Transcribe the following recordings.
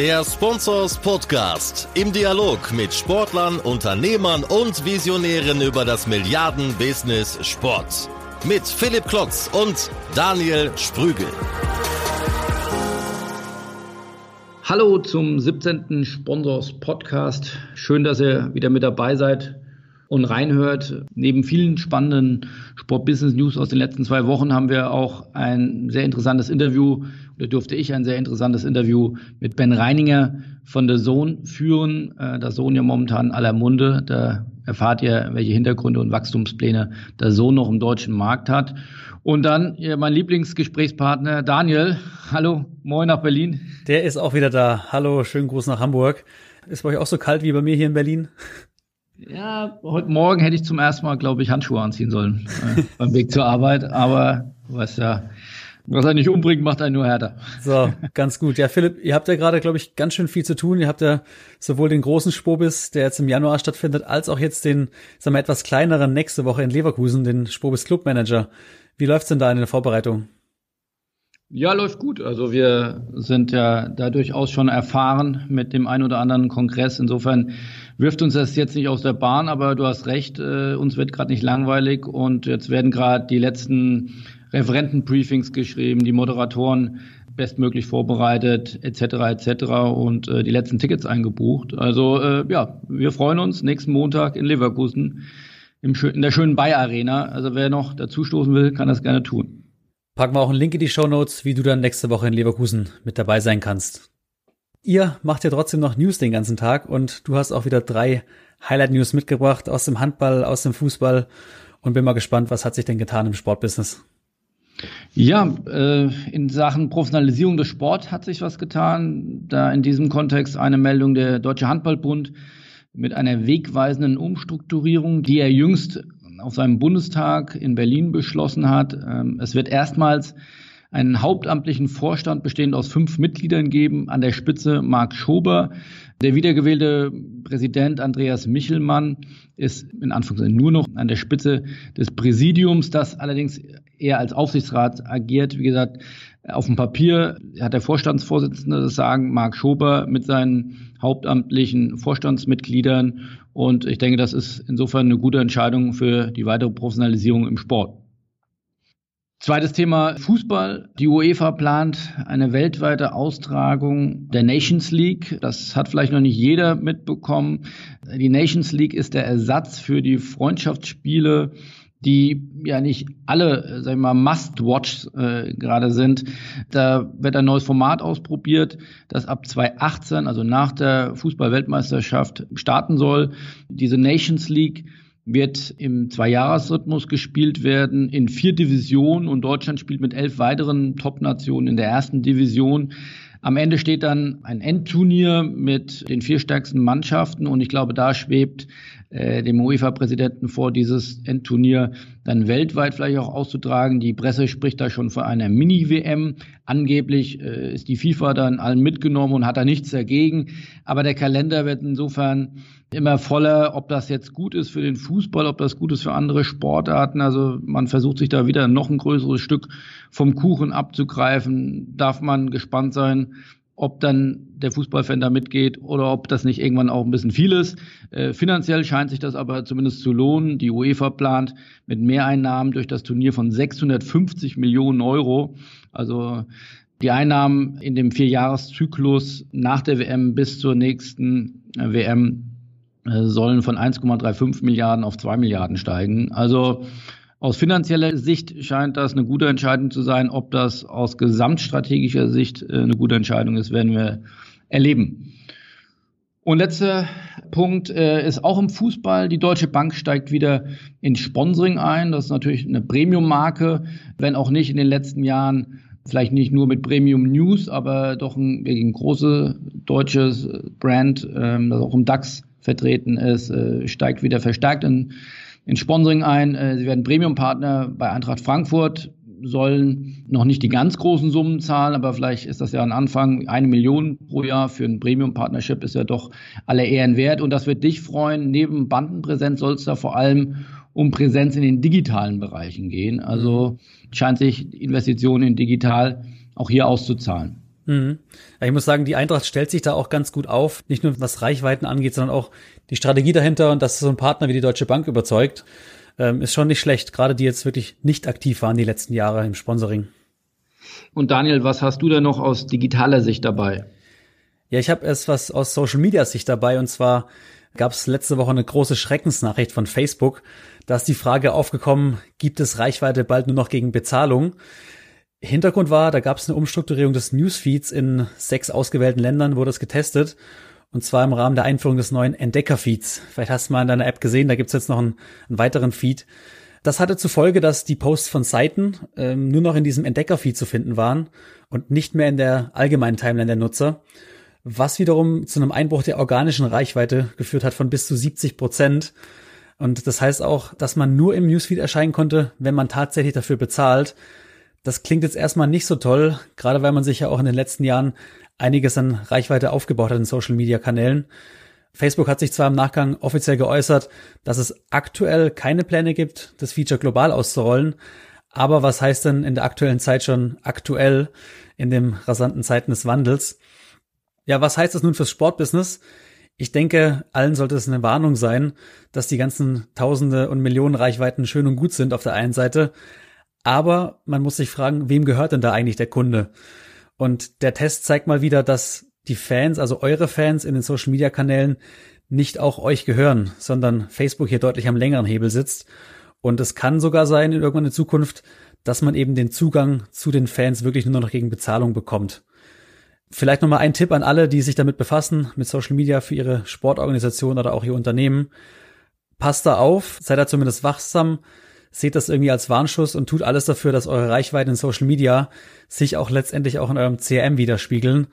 Der Sponsors Podcast im Dialog mit Sportlern, Unternehmern und Visionären über das Milliarden-Business Sport. Mit Philipp Klotz und Daniel Sprügel. Hallo zum 17. Sponsors Podcast. Schön, dass ihr wieder mit dabei seid und reinhört. Neben vielen spannenden Sport-Business-News aus den letzten zwei Wochen haben wir auch ein sehr interessantes Interview, oder durfte ich ein sehr interessantes Interview mit Ben Reininger von der Sohn führen. Äh, der Sohn ja momentan aller Munde. Da erfahrt ihr, welche Hintergründe und Wachstumspläne der Sohn noch im deutschen Markt hat. Und dann ja, mein Lieblingsgesprächspartner Daniel. Hallo, moin nach Berlin. Der ist auch wieder da. Hallo, schönen Gruß nach Hamburg. Ist bei euch auch so kalt wie bei mir hier in Berlin? Ja, heute Morgen hätte ich zum ersten Mal, glaube ich, Handschuhe anziehen sollen äh, beim Weg zur Arbeit. Aber du weißt ja, was er nicht umbringt, macht einen nur härter. So, ganz gut. Ja, Philipp, ihr habt ja gerade, glaube ich, ganz schön viel zu tun. Ihr habt ja sowohl den großen Spobis, der jetzt im Januar stattfindet, als auch jetzt den, sagen wir, etwas kleineren nächste Woche in Leverkusen, den Spobis Club Manager. Wie läuft's denn da in der Vorbereitung? Ja, läuft gut. Also wir sind ja da durchaus schon erfahren mit dem ein oder anderen Kongress. Insofern wirft uns das jetzt nicht aus der Bahn, aber du hast recht, äh, uns wird gerade nicht langweilig und jetzt werden gerade die letzten Referentenbriefings geschrieben, die Moderatoren bestmöglich vorbereitet, etc. etc. und äh, die letzten Tickets eingebucht. Also äh, ja, wir freuen uns nächsten Montag in Leverkusen im, in der schönen Bayer Arena. Also wer noch dazustoßen will, kann das gerne tun. Packen wir auch einen Link in die Show Notes, wie du dann nächste Woche in Leverkusen mit dabei sein kannst. Ihr macht ja trotzdem noch News den ganzen Tag und du hast auch wieder drei Highlight-News mitgebracht aus dem Handball, aus dem Fußball und bin mal gespannt, was hat sich denn getan im Sportbusiness? Ja, äh, in Sachen Professionalisierung des Sports hat sich was getan. Da in diesem Kontext eine Meldung der Deutsche Handballbund mit einer wegweisenden Umstrukturierung, die er jüngst auf seinem Bundestag in Berlin beschlossen hat. Ähm, es wird erstmals einen hauptamtlichen Vorstand bestehend aus fünf Mitgliedern geben, an der Spitze Marc Schober. Der wiedergewählte Präsident Andreas Michelmann ist in Anführungszeichen nur noch an der Spitze des Präsidiums, das allerdings eher als Aufsichtsrat agiert. Wie gesagt, auf dem Papier hat der Vorstandsvorsitzende das Sagen, Marc Schober mit seinen hauptamtlichen Vorstandsmitgliedern. Und ich denke, das ist insofern eine gute Entscheidung für die weitere Professionalisierung im Sport. Zweites Thema Fußball. Die UEFA plant eine weltweite Austragung der Nations League. Das hat vielleicht noch nicht jeder mitbekommen. Die Nations League ist der Ersatz für die Freundschaftsspiele die ja nicht alle, sag ich mal, Must-Watch äh, gerade sind. Da wird ein neues Format ausprobiert, das ab 2018, also nach der Fußball-Weltmeisterschaft, starten soll. Diese Nations League wird im Zweijahresrhythmus gespielt werden in vier Divisionen und Deutschland spielt mit elf weiteren Top-Nationen in der ersten Division. Am Ende steht dann ein Endturnier mit den vier stärksten Mannschaften und ich glaube, da schwebt äh, dem UEFA-Präsidenten vor, dieses Endturnier dann weltweit vielleicht auch auszutragen. Die Presse spricht da schon von einer Mini-WM. Angeblich äh, ist die FIFA dann allen mitgenommen und hat da nichts dagegen. Aber der Kalender wird insofern immer voller, ob das jetzt gut ist für den Fußball, ob das gut ist für andere Sportarten. Also man versucht sich da wieder noch ein größeres Stück vom Kuchen abzugreifen. Darf man gespannt sein, ob dann der Fußballfan da mitgeht oder ob das nicht irgendwann auch ein bisschen viel ist. Äh, finanziell scheint sich das aber zumindest zu lohnen. Die UEFA plant mit Mehreinnahmen durch das Turnier von 650 Millionen Euro. Also die Einnahmen in dem Vierjahreszyklus nach der WM bis zur nächsten äh, WM äh, sollen von 1,35 Milliarden auf 2 Milliarden steigen. Also aus finanzieller Sicht scheint das eine gute Entscheidung zu sein. Ob das aus gesamtstrategischer Sicht äh, eine gute Entscheidung ist, werden wir erleben. Und letzter Punkt äh, ist auch im Fußball. Die Deutsche Bank steigt wieder in Sponsoring ein. Das ist natürlich eine Premium-Marke, wenn auch nicht in den letzten Jahren vielleicht nicht nur mit Premium News, aber doch ein, ein großes deutsches Brand, ähm, das auch im DAX vertreten ist, äh, steigt wieder verstärkt in in Sponsoring ein. Äh, sie werden Premium-Partner bei Eintracht Frankfurt, sollen noch nicht die ganz großen Summen zahlen, aber vielleicht ist das ja ein Anfang. Eine Million pro Jahr für ein Premium-Partnership ist ja doch alle Ehren wert. Und das wird dich freuen. Neben Bandenpräsenz soll es da vor allem um Präsenz in den digitalen Bereichen gehen. Also scheint sich Investitionen in digital auch hier auszuzahlen. Mhm. Ja, ich muss sagen, die Eintracht stellt sich da auch ganz gut auf, nicht nur was Reichweiten angeht, sondern auch die Strategie dahinter und dass so ein Partner wie die Deutsche Bank überzeugt, ähm, ist schon nicht schlecht, gerade die jetzt wirklich nicht aktiv waren die letzten Jahre im Sponsoring. Und Daniel, was hast du denn noch aus digitaler Sicht dabei? Ja, ich habe erst was aus Social Media Sicht dabei und zwar gab es letzte Woche eine große Schreckensnachricht von Facebook. Da ist die Frage aufgekommen, gibt es Reichweite bald nur noch gegen Bezahlung? Hintergrund war, da gab es eine Umstrukturierung des Newsfeeds in sechs ausgewählten Ländern, wurde es getestet. Und zwar im Rahmen der Einführung des neuen Entdecker-Feeds. Vielleicht hast du mal in deiner App gesehen, da gibt's jetzt noch einen, einen, weiteren Feed. Das hatte zur Folge, dass die Posts von Seiten ähm, nur noch in diesem Entdecker-Feed zu finden waren und nicht mehr in der allgemeinen Timeline der Nutzer, was wiederum zu einem Einbruch der organischen Reichweite geführt hat von bis zu 70 Prozent. Und das heißt auch, dass man nur im Newsfeed erscheinen konnte, wenn man tatsächlich dafür bezahlt. Das klingt jetzt erstmal nicht so toll, gerade weil man sich ja auch in den letzten Jahren einiges an Reichweite aufgebaut hat in Social Media Kanälen. Facebook hat sich zwar im Nachgang offiziell geäußert, dass es aktuell keine Pläne gibt, das Feature global auszurollen. Aber was heißt denn in der aktuellen Zeit schon aktuell in den rasanten Zeiten des Wandels? Ja, was heißt das nun fürs Sportbusiness? Ich denke, allen sollte es eine Warnung sein, dass die ganzen Tausende und Millionen Reichweiten schön und gut sind auf der einen Seite, aber man muss sich fragen, wem gehört denn da eigentlich der Kunde? Und der Test zeigt mal wieder, dass die Fans, also eure Fans in den Social Media Kanälen nicht auch euch gehören, sondern Facebook hier deutlich am längeren Hebel sitzt. Und es kann sogar sein in irgendwann in Zukunft, dass man eben den Zugang zu den Fans wirklich nur noch gegen Bezahlung bekommt. Vielleicht nochmal ein Tipp an alle, die sich damit befassen, mit Social Media für ihre Sportorganisation oder auch ihr Unternehmen. Passt da auf, seid da zumindest wachsam, seht das irgendwie als Warnschuss und tut alles dafür, dass eure Reichweiten in Social Media sich auch letztendlich auch in eurem CRM widerspiegeln,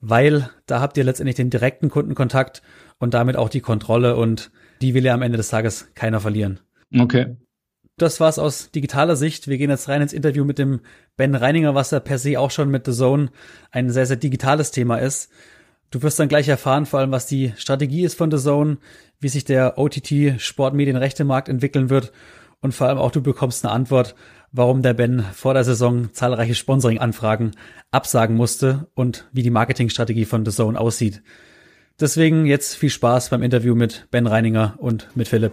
weil da habt ihr letztendlich den direkten Kundenkontakt und damit auch die Kontrolle und die will ja am Ende des Tages keiner verlieren. Okay. Das war's aus digitaler Sicht. Wir gehen jetzt rein ins Interview mit dem Ben Reininger, was ja per se auch schon mit The Zone ein sehr, sehr digitales Thema ist. Du wirst dann gleich erfahren, vor allem was die Strategie ist von The Zone, wie sich der OTT Sportmedienrechtemarkt entwickeln wird und vor allem auch du bekommst eine Antwort, warum der Ben vor der Saison zahlreiche Sponsoring-Anfragen absagen musste und wie die Marketingstrategie von The Zone aussieht. Deswegen jetzt viel Spaß beim Interview mit Ben Reininger und mit Philipp.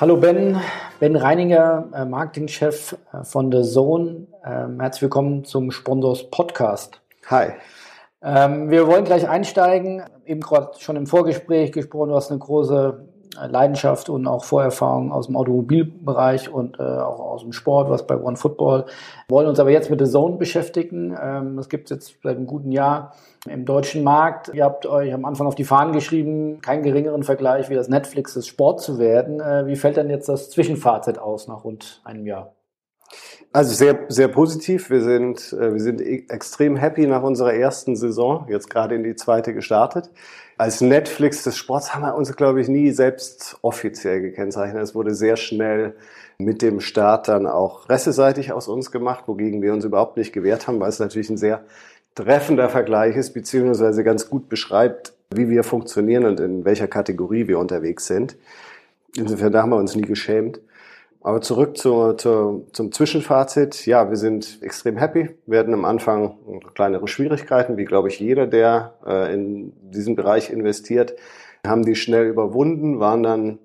Hallo Ben, Ben Reininger, äh, Marketingchef äh, von The Zone. Ähm, herzlich willkommen zum Sponsors Podcast. Hi. Ähm, wir wollen gleich einsteigen. Eben gerade schon im Vorgespräch gesprochen, du hast eine große Leidenschaft und auch Vorerfahrung aus dem Automobilbereich und äh, auch aus dem Sport, was bei One Football. Wir wollen uns aber jetzt mit der Zone beschäftigen. Ähm, das gibt es jetzt seit einem guten Jahr im deutschen Markt. Ihr habt euch am Anfang auf die Fahnen geschrieben, keinen geringeren Vergleich wie das Netflix des Sport zu werden. Äh, wie fällt denn jetzt das Zwischenfazit aus nach rund einem Jahr? Also sehr, sehr positiv. Wir sind, äh, wir sind e-, extrem happy nach unserer ersten Saison, jetzt gerade in die zweite gestartet. Als Netflix des Sports haben wir uns, glaube ich, nie selbst offiziell gekennzeichnet. Es wurde sehr schnell mit dem Start dann auch presseseitig aus uns gemacht, wogegen wir uns überhaupt nicht gewehrt haben, weil es natürlich ein sehr treffender Vergleich ist, beziehungsweise ganz gut beschreibt, wie wir funktionieren und in welcher Kategorie wir unterwegs sind. Insofern haben wir uns nie geschämt. Aber zurück zu, zu, zum Zwischenfazit. Ja, wir sind extrem happy. Wir hatten am Anfang kleinere Schwierigkeiten, wie glaube ich jeder, der äh, in diesen Bereich investiert, haben die schnell überwunden, waren dann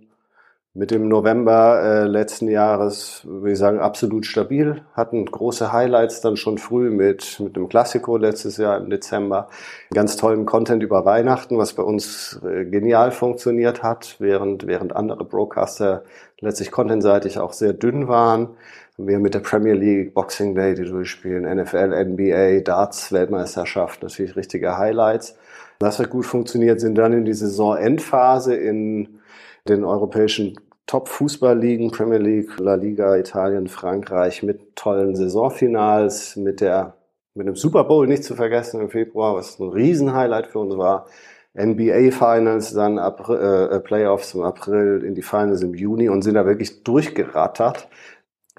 mit dem November äh, letzten Jahres, würde ich sagen, absolut stabil, hatten große Highlights dann schon früh mit, mit dem Klassiko letztes Jahr im Dezember, ganz tollen Content über Weihnachten, was bei uns äh, genial funktioniert hat, während, während andere Broadcaster letztlich contentseitig auch sehr dünn waren. Wir mit der Premier League, Boxing Day, die durchspielen, NFL, NBA, Darts, Weltmeisterschaft, natürlich richtige Highlights. Das hat gut funktioniert, sind dann in die Saisonendphase in den europäischen Top-Fußballligen, Premier League, La Liga, Italien, Frankreich mit tollen Saisonfinals, mit der mit dem Super Bowl nicht zu vergessen im Februar, was ein Riesenhighlight für uns war. NBA Finals, dann April, äh, Playoffs im April, in die Finals im Juni und sind da wirklich durchgerattert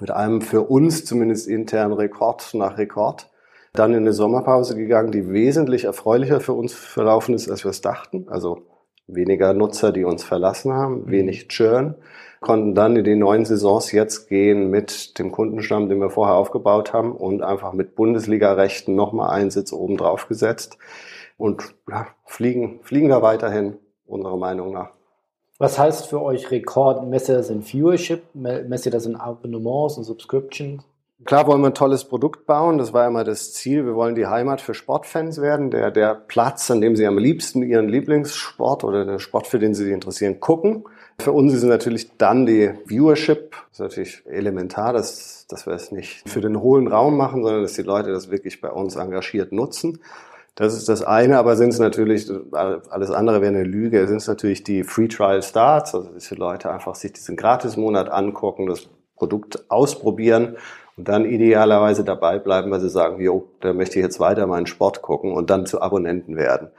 mit einem für uns zumindest intern Rekord nach Rekord. Dann in eine Sommerpause gegangen, die wesentlich erfreulicher für uns verlaufen ist, als wir es dachten. Also weniger Nutzer, die uns verlassen haben, mhm. wenig Churn, konnten dann in die neuen Saisons jetzt gehen mit dem Kundenstamm, den wir vorher aufgebaut haben und einfach mit Bundesliga-Rechten nochmal einen Sitz oben drauf gesetzt und ja, fliegen, fliegen da weiterhin, unserer Meinung nach. Was heißt für euch Rekord? Messt ihr das in Viewership? Messt ihr das in Abonnements und Subscriptions? Klar wollen wir ein tolles Produkt bauen, das war immer das Ziel. Wir wollen die Heimat für Sportfans werden, der, der Platz, an dem sie am liebsten ihren Lieblingssport oder den Sport, für den sie sich interessieren, gucken. Für uns ist natürlich dann die Viewership, das ist natürlich elementar, dass, dass wir es nicht für den hohlen Raum machen, sondern dass die Leute das wirklich bei uns engagiert nutzen. Das ist das eine, aber sind es natürlich, alles andere wäre eine Lüge, sind es natürlich die Free Trial Starts, also dass die Leute einfach sich diesen Gratis-Monat angucken, das Produkt ausprobieren und dann idealerweise dabei bleiben, weil sie sagen, jo, da möchte ich jetzt weiter meinen Sport gucken und dann zu Abonnenten werden.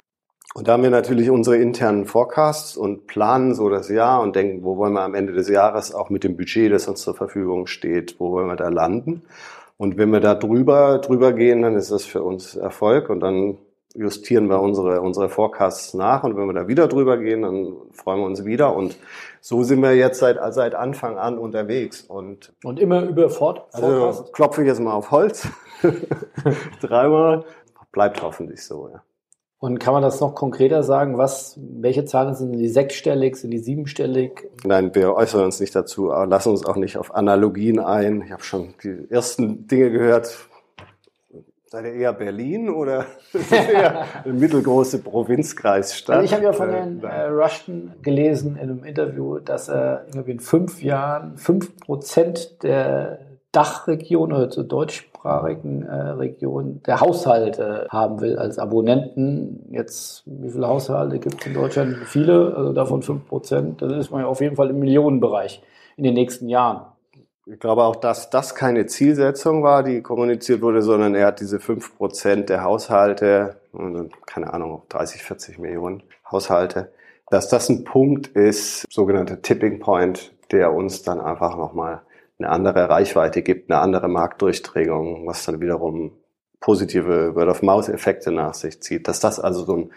Und da haben wir natürlich unsere internen Forecasts und planen so das Jahr und denken, wo wollen wir am Ende des Jahres auch mit dem Budget, das uns zur Verfügung steht, wo wollen wir da landen? Und wenn wir da drüber, drüber gehen, dann ist das für uns Erfolg und dann justieren wir unsere, unsere Forecasts nach und wenn wir da wieder drüber gehen, dann freuen wir uns wieder und so sind wir jetzt seit, seit Anfang an unterwegs und, und immer über Fort Also klopfe ich jetzt mal auf Holz. Dreimal. Bleibt hoffentlich so, ja. Und kann man das noch konkreter sagen? Was, welche Zahlen sind die sechsstellig, sind die siebenstellig? Nein, wir äußern uns nicht dazu, aber lassen uns auch nicht auf Analogien ein. Ich habe schon die ersten Dinge gehört, Seid ihr eher Berlin oder ist eher eine mittelgroße Provinzkreisstadt? Also ich habe ja von Herrn äh, Rushton gelesen in einem Interview, dass er irgendwie in fünf Jahren fünf Prozent der Dachregion oder zur deutschsprachigen äh, Region der Haushalte haben will als Abonnenten. Jetzt, wie viele Haushalte gibt es in Deutschland? Viele, also davon fünf Prozent. Das ist man ja auf jeden Fall im Millionenbereich in den nächsten Jahren ich glaube auch, dass das keine Zielsetzung war, die kommuniziert wurde, sondern er hat diese fünf Prozent der Haushalte, keine Ahnung, 30, 40 Millionen Haushalte, dass das ein Punkt ist, sogenannter Tipping Point, der uns dann einfach nochmal eine andere Reichweite gibt, eine andere Marktdurchdringung, was dann wiederum positive Word-of-Mouth-Effekte nach sich zieht. Dass das also so ein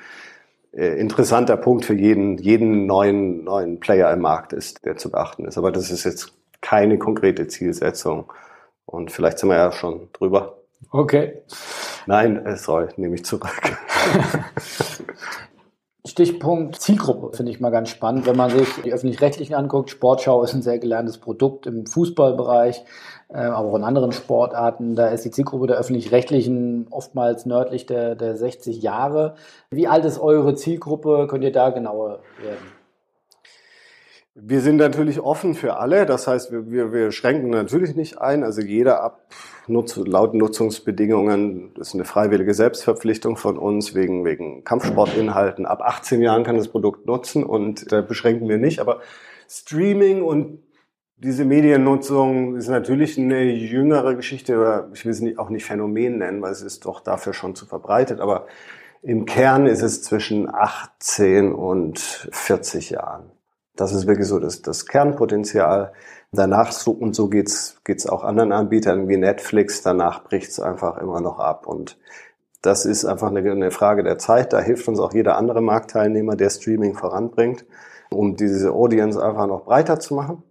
äh, interessanter Punkt für jeden, jeden neuen, neuen Player im Markt ist, der zu beachten ist. Aber das ist jetzt keine konkrete Zielsetzung. Und vielleicht sind wir ja schon drüber. Okay. Nein, es soll, nehme ich zurück. Stichpunkt Zielgruppe finde ich mal ganz spannend, wenn man sich die öffentlich-rechtlichen anguckt. Sportschau ist ein sehr gelerntes Produkt im Fußballbereich, äh, aber auch in anderen Sportarten. Da ist die Zielgruppe der öffentlich-rechtlichen oftmals nördlich der, der 60 Jahre. Wie alt ist eure Zielgruppe? Könnt ihr da genauer werden? Wir sind natürlich offen für alle. Das heißt, wir, wir, wir schränken natürlich nicht ein. Also jeder ab Nutz, laut Nutzungsbedingungen, das ist eine freiwillige Selbstverpflichtung von uns wegen, wegen Kampfsportinhalten. Ab 18 Jahren kann das Produkt nutzen und da beschränken wir nicht. Aber Streaming und diese Mediennutzung ist natürlich eine jüngere Geschichte oder ich will es auch nicht Phänomen nennen, weil es ist doch dafür schon zu verbreitet. Aber im Kern ist es zwischen 18 und 40 Jahren. Das ist wirklich so das, das Kernpotenzial. Danach so und so geht's geht's auch anderen Anbietern wie Netflix. Danach bricht's einfach immer noch ab und das ist einfach eine, eine Frage der Zeit. Da hilft uns auch jeder andere Marktteilnehmer, der Streaming voranbringt, um diese Audience einfach noch breiter zu machen.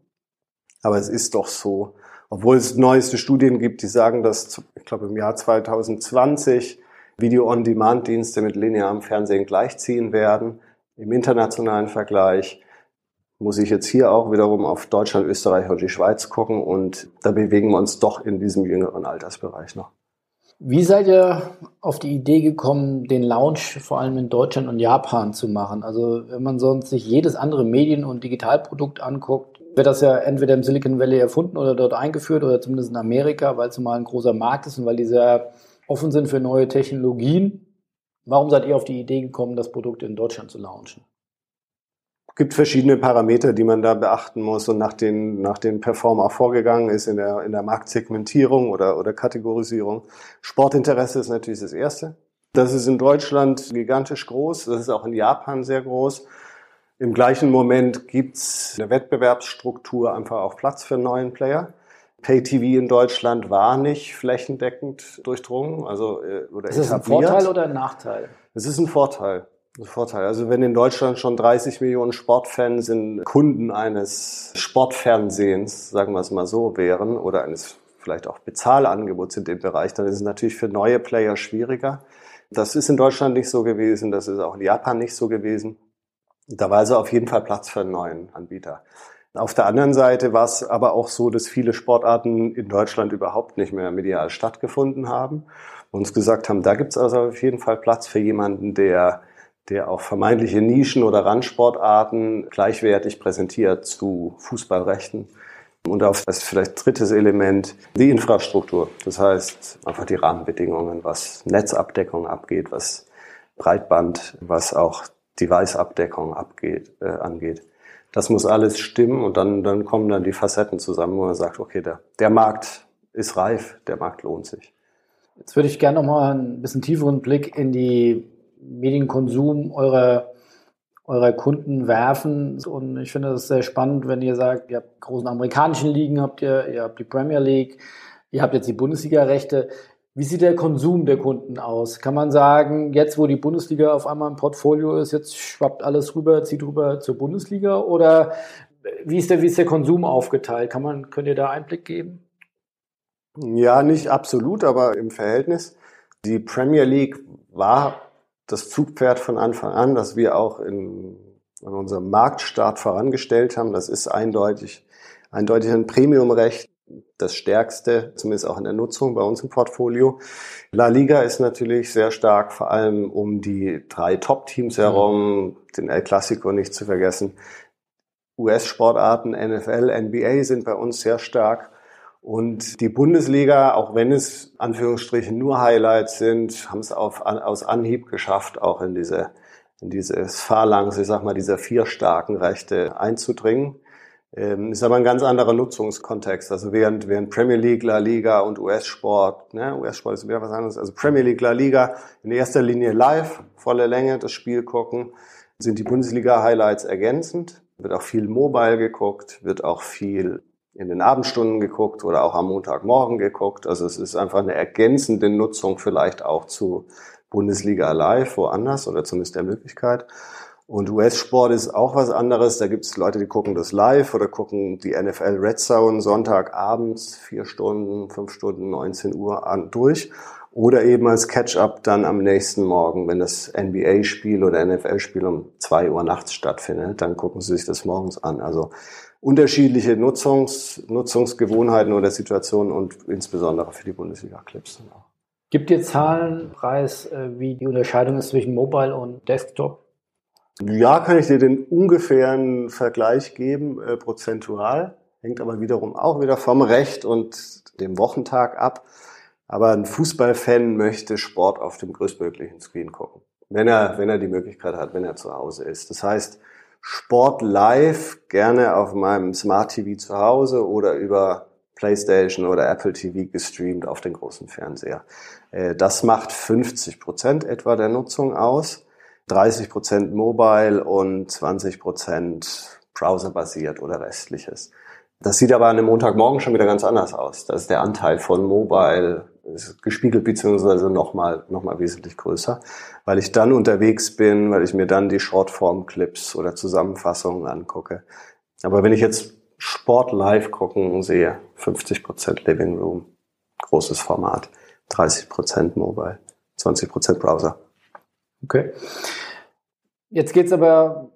Aber es ist doch so, obwohl es neueste Studien gibt, die sagen, dass ich glaube im Jahr 2020 Video-on-Demand-Dienste mit linearem Fernsehen gleichziehen werden im internationalen Vergleich muss ich jetzt hier auch wiederum auf Deutschland, Österreich und die Schweiz gucken und da bewegen wir uns doch in diesem jüngeren Altersbereich noch. Wie seid ihr auf die Idee gekommen, den Launch vor allem in Deutschland und Japan zu machen? Also wenn man sonst sich jedes andere Medien- und Digitalprodukt anguckt, wird das ja entweder im Silicon Valley erfunden oder dort eingeführt oder zumindest in Amerika, weil es mal ein großer Markt ist und weil die sehr offen sind für neue Technologien. Warum seid ihr auf die Idee gekommen, das Produkt in Deutschland zu launchen? Gibt verschiedene Parameter, die man da beachten muss und nach den, nach den Perform auch vorgegangen ist in der, in der Marktsegmentierung oder, oder Kategorisierung. Sportinteresse ist natürlich das erste. Das ist in Deutschland gigantisch groß. Das ist auch in Japan sehr groß. Im gleichen Moment gibt's eine Wettbewerbsstruktur einfach auch Platz für einen neuen Player. Pay-TV in Deutschland war nicht flächendeckend durchdrungen, also äh, oder ist etabliert. Ist das ein Vorteil oder ein Nachteil? Es ist ein Vorteil Vorteil. Also wenn in Deutschland schon 30 Millionen Sportfans sind Kunden eines Sportfernsehens, sagen wir es mal so, wären oder eines vielleicht auch Bezahlangebots in dem Bereich, dann ist es natürlich für neue Player schwieriger. Das ist in Deutschland nicht so gewesen, das ist auch in Japan nicht so gewesen. Da war also auf jeden Fall Platz für einen neuen Anbieter. Auf der anderen Seite war es aber auch so, dass viele Sportarten in Deutschland überhaupt nicht mehr medial stattgefunden haben. Und uns gesagt haben, da gibt es also auf jeden Fall Platz für jemanden, der, der auch vermeintliche Nischen- oder Randsportarten gleichwertig präsentiert zu Fußballrechten. Und auf das vielleicht drittes Element, die Infrastruktur. Das heißt einfach die Rahmenbedingungen, was Netzabdeckung abgeht, was Breitband, was auch Device-Abdeckung abgeht, äh, angeht. Das muss alles stimmen und dann, dann kommen dann die Facetten zusammen, wo man sagt, okay, der, der Markt ist reif, der Markt lohnt sich. Jetzt würde ich gerne noch mal ein bisschen tieferen Blick in die Medienkonsum eurer eurer Kunden werfen. Und ich finde das sehr spannend, wenn ihr sagt, ihr habt großen amerikanischen Ligen, habt ihr, ihr habt die Premier League, ihr habt jetzt die Bundesliga-Rechte. Wie sieht der Konsum der Kunden aus? Kann man sagen, jetzt wo die Bundesliga auf einmal im Portfolio ist, jetzt schwappt alles rüber, zieht rüber zur Bundesliga? Oder wie ist der, wie ist der Konsum aufgeteilt? Kann man, könnt ihr da Einblick geben? Ja, nicht absolut, aber im Verhältnis. Die Premier League war das Zugpferd von Anfang an, das wir auch in, in unserem Marktstart vorangestellt haben. Das ist eindeutig, eindeutig ein Premiumrecht, das stärkste, zumindest auch in der Nutzung bei uns im Portfolio. La Liga ist natürlich sehr stark, vor allem um die drei Top-Teams herum, mhm. den El Clasico nicht zu vergessen. US-Sportarten, NFL, NBA sind bei uns sehr stark. Und die Bundesliga, auch wenn es Anführungsstrichen nur Highlights sind, haben es auf, aus Anhieb geschafft, auch in diese in dieses Phalanx, ich sag mal, dieser vier starken Rechte einzudringen. Ähm, ist aber ein ganz anderer Nutzungskontext. Also während, während Premier League, La Liga und US-Sport, ne, US-Sport ist wieder was anderes. Also Premier League, La Liga in erster Linie live, volle Länge, das Spiel gucken, sind die Bundesliga-Highlights ergänzend. Wird auch viel Mobile geguckt, wird auch viel in den Abendstunden geguckt oder auch am Montagmorgen geguckt. Also es ist einfach eine ergänzende Nutzung vielleicht auch zu Bundesliga Live woanders oder zumindest der Möglichkeit. Und US-Sport ist auch was anderes. Da gibt es Leute, die gucken das live oder gucken die NFL Red Zone Sonntagabends, vier Stunden, fünf Stunden, 19 Uhr an, durch. Oder eben als Catch-up dann am nächsten Morgen, wenn das NBA-Spiel oder NFL-Spiel um zwei Uhr nachts stattfindet, dann gucken sie sich das morgens an. Also unterschiedliche Nutzungs, Nutzungsgewohnheiten oder Situationen und insbesondere für die Bundesliga-Clips. Gibt ihr Zahlen, Preis, äh, wie die Unterscheidung ist zwischen Mobile und Desktop? Ja, kann ich dir den ungefähren Vergleich geben, äh, prozentual. Hängt aber wiederum auch wieder vom Recht und dem Wochentag ab. Aber ein Fußballfan möchte Sport auf dem größtmöglichen Screen gucken. Wenn er, wenn er die Möglichkeit hat, wenn er zu Hause ist. Das heißt, Sport live gerne auf meinem Smart TV zu Hause oder über PlayStation oder Apple TV gestreamt auf den großen Fernseher. Äh, das macht 50 Prozent etwa der Nutzung aus, 30 Prozent Mobile und 20 Prozent browserbasiert oder restliches. Das sieht aber an einem Montagmorgen schon wieder ganz anders aus. Da ist der Anteil von Mobile gespiegelt beziehungsweise nochmal noch mal wesentlich größer, weil ich dann unterwegs bin, weil ich mir dann die Shortform-Clips oder Zusammenfassungen angucke. Aber wenn ich jetzt Sport live gucken sehe, 50 Prozent Living Room, großes Format, 30 Prozent Mobile, 20 Prozent Browser. Okay. Jetzt geht's aber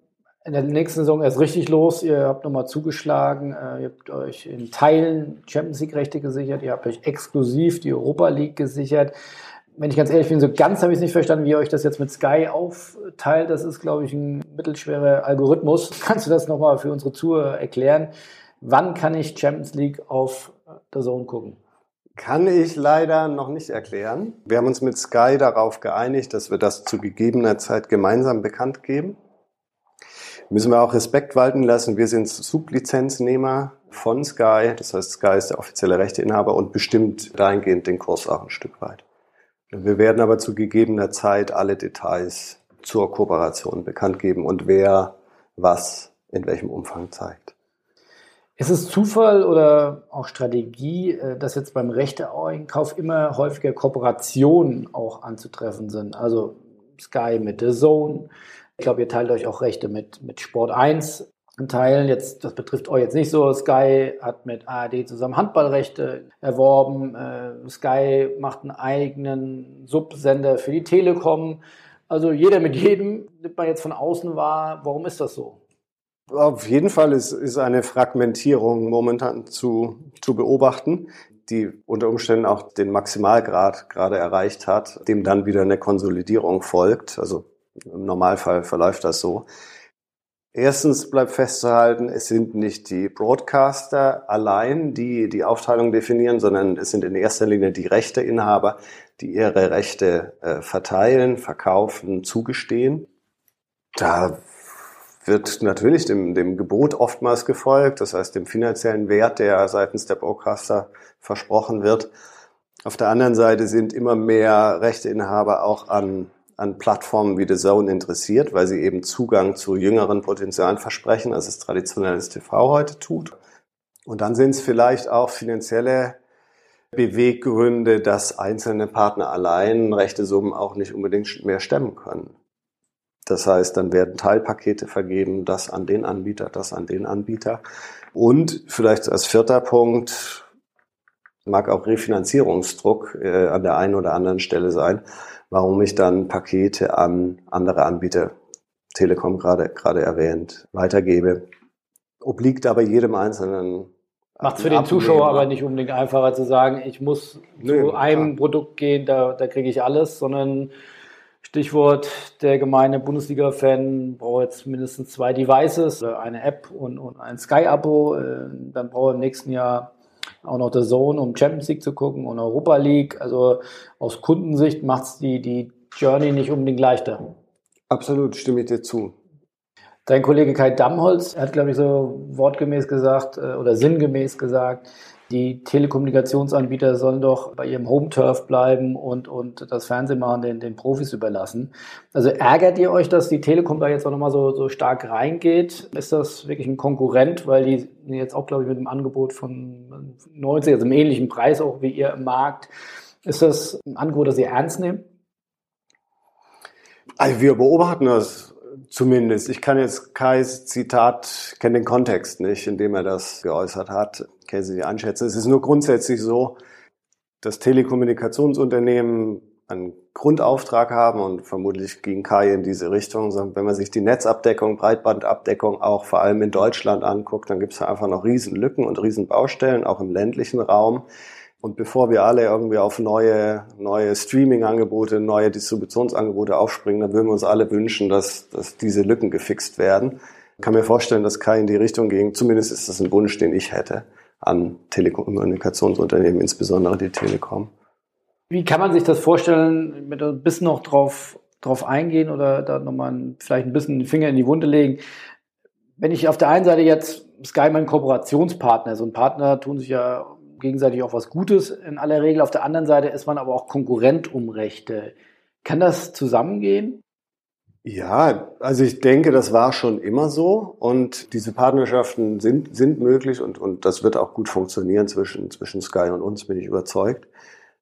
in der nächsten Saison erst richtig los. Ihr habt nochmal zugeschlagen. Äh, ihr habt euch in Teilen Champions League-Rechte gesichert. Ihr habt euch exklusiv die Europa League gesichert. Wenn ich ganz ehrlich bin, so ganz habe ich es nicht verstanden, wie ihr euch das jetzt mit Sky aufteilt. Das ist, glaube ich, ein mittelschwerer Algorithmus. Kannst du das nochmal für unsere Zuhörer erklären? Wann kann ich Champions League auf der Zone gucken? Kann ich leider noch nicht erklären. Wir haben uns mit Sky darauf geeinigt, dass wir das zu gegebener Zeit gemeinsam bekannt geben müssen wir auch Respekt walten lassen. Wir sind Sublizenznehmer von Sky. Das heißt, Sky ist der offizielle Rechteinhaber und bestimmt dahingehend den Kurs auch ein Stück weit. Wir werden aber zu gegebener Zeit alle Details zur Kooperation bekannt geben und wer was in welchem Umfang zeigt. Ist es Zufall oder auch Strategie, äh, dass jetzt beim Rechteeinkauf immer häufiger Kooperationen auch anzutreffen sind? Also Sky mit The Zone, Ich glaube, ihr teilt euch auch Rechte mit, mit Sport 1 in Teilen. Jetzt, das betrifft euch jetzt nicht so. Sky hat mit ARD zusammen Handballrechte erworben. Äh, Sky macht einen eigenen Subsender für die Telekom. Also jeder mit jedem nimmt man jetzt von außen wahr. Warum ist das so? Auf jeden Fall ist, ist eine Fragmentierung momentan zu, zu beobachten, die unter Umständen auch den Maximalgrad gerade erreicht hat, dem dann wieder eine Konsolidierung folgt. Also im Normalfall verläuft das so. Erstens bleibt festzuhalten, es sind nicht die Broadcaster allein, die die Aufteilung definieren, sondern es sind in erster Linie die Rechteinhaber, die ihre Rechte äh, verteilen, verkaufen, zugestehen. Da wird natürlich dem, dem Gebot oftmals gefolgt, das heißt dem finanziellen Wert, der seitens der Broadcaster versprochen wird. Auf der anderen Seite sind immer mehr Rechteinhaber auch an, an Plattformen wie The Zone interessiert, weil sie eben Zugang zu jüngeren Potenzialen versprechen, als es traditionelles TV heute tut. Und dann sind es vielleicht auch finanzielle Beweggründe, dass einzelne Partner allein rechte Summen auch nicht unbedingt mehr stemmen können. Das heißt, dann werden Teilpakete vergeben, das an den Anbieter, das an den Anbieter. Und vielleicht als vierter Punkt mag auch Refinanzierungsdruck äh, an der einen oder anderen Stelle sein, warum ich dann Pakete an andere Anbieter, Telekom gerade gerade erwähnt, weitergebe. Obliegt aber jedem Einzelnen. Macht es für den Zuschauer aber nicht unbedingt einfacher zu sagen, ich muss Nö, zu einem klar. Produkt gehen, da, da kriege ich alles, sondern Stichwort, der gemeine Bundesliga-Fan braucht jetzt mindestens zwei Devices, eine App und, und ein Sky-Abo. Äh, dann braucht er im nächsten Jahr auch noch der Zone, um Champions League zu gucken und Europa League. Also aus Kundensicht macht es die, die Journey nicht unbedingt leichter. Absolut, stimme ich dir zu. Dein Kollege Kai Dammholz hat, glaube ich, so wortgemäß gesagt äh, oder sinngemäß gesagt, die Telekommunikationsanbieter sollen doch bei ihrem Home-Turf bleiben und, und das Fernsehmachen den, den Profis überlassen. Also ärgert ihr euch, dass die Telekom da jetzt auch nochmal so, so stark reingeht? Ist das wirklich ein Konkurrent, weil die jetzt auch, glaube ich, mit einem Angebot von 90, also einem ähnlichen Preis auch wie ihr im Markt, ist das ein Angebot, das ihr ernst nehmt? Also wir beobachten das zumindest. Ich kann jetzt Kais Zitat, kenne den Kontext nicht, in dem er das geäußert hat Sie einschätzen. Es ist nur grundsätzlich so, dass Telekommunikationsunternehmen einen Grundauftrag haben und vermutlich ging Kai in diese Richtung. Wenn man sich die Netzabdeckung, Breitbandabdeckung auch vor allem in Deutschland anguckt, dann gibt es einfach noch Riesenlücken und Riesenbaustellen, auch im ländlichen Raum. Und bevor wir alle irgendwie auf neue, neue Streaming-Angebote, neue Distributionsangebote aufspringen, dann würden wir uns alle wünschen, dass, dass diese Lücken gefixt werden. Ich kann mir vorstellen, dass Kai in die Richtung ging. Zumindest ist das ein Wunsch, den ich hätte an Telekommunikationsunternehmen, insbesondere die Telekom. Wie kann man sich das vorstellen, mit ein bisschen noch drauf, drauf eingehen oder da nochmal vielleicht ein bisschen den Finger in die Wunde legen? Wenn ich auf der einen Seite jetzt Sky mein Kooperationspartner, so ein Partner tun sich ja gegenseitig auch was Gutes in aller Regel. Auf der anderen Seite ist man aber auch Konkurrent um Rechte. Kann das zusammengehen? Ja, also ich denke, das war schon immer so und diese Partnerschaften sind, sind möglich und, und das wird auch gut funktionieren zwischen, zwischen Sky und uns, bin ich überzeugt.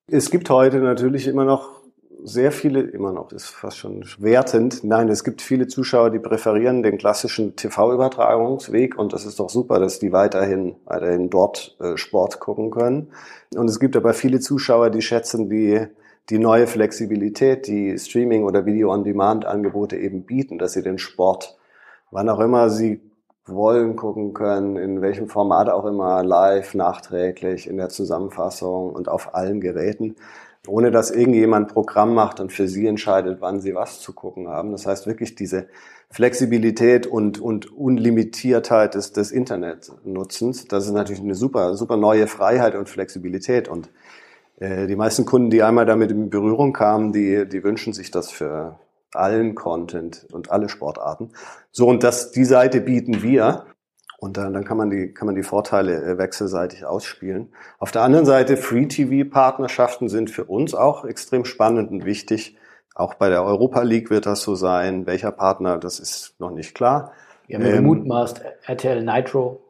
Es gibt heute natürlich immer noch sehr viele, immer noch, ist fast schon wertend. Nein, es gibt viele Zuschauer, die präferieren den klassischen TV-Übertragungsweg und das ist doch super, dass die weiterhin, weiterhin dort äh, Sport gucken können. Und es gibt aber viele Zuschauer, die schätzen die die neue Flexibilität, die Streaming- oder Video-on-Demand-Angebote eben bieten, dass sie den Sport, wann auch immer sie wollen, gucken können, in welchem Format auch immer, live, nachträglich, in der Zusammenfassung und auf allen Geräten, ohne dass irgendjemand Programm macht und für sie entscheidet, wann sie was zu gucken haben. Das heißt wirklich diese Flexibilität und, und Unlimitiertheit des, des Internetnutzens, das ist natürlich eine super, super neue Freiheit und Flexibilität und die meisten Kunden, die einmal damit in Berührung kamen, die, die wünschen sich das für allen Content und alle Sportarten. So, und das, die Seite bieten wir. Und dann, dann kann man die, kann man die Vorteile äh, wechselseitig ausspielen. Auf der anderen Seite, Free-TV-Partnerschaften sind für uns auch extrem spannend und wichtig. Auch bei der Europa League wird das so sein. Welcher Partner, das ist noch nicht klar. Wir haben ähm, gemutmaßt RTL Nitro.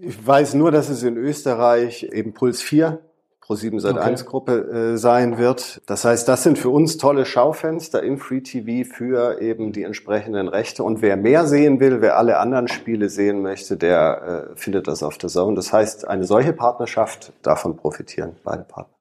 Ich weiß nur, dass es in Österreich eben Puls 4 Pro7 Sat1 okay. Gruppe äh, sein wird. Das heißt, das sind für uns tolle Schaufenster in Free TV für eben die entsprechenden Rechte. Und wer mehr sehen will, wer alle anderen Spiele sehen möchte, der äh, findet das auf der Zone. Das heißt, eine solche Partnerschaft, davon profitieren beide Partner.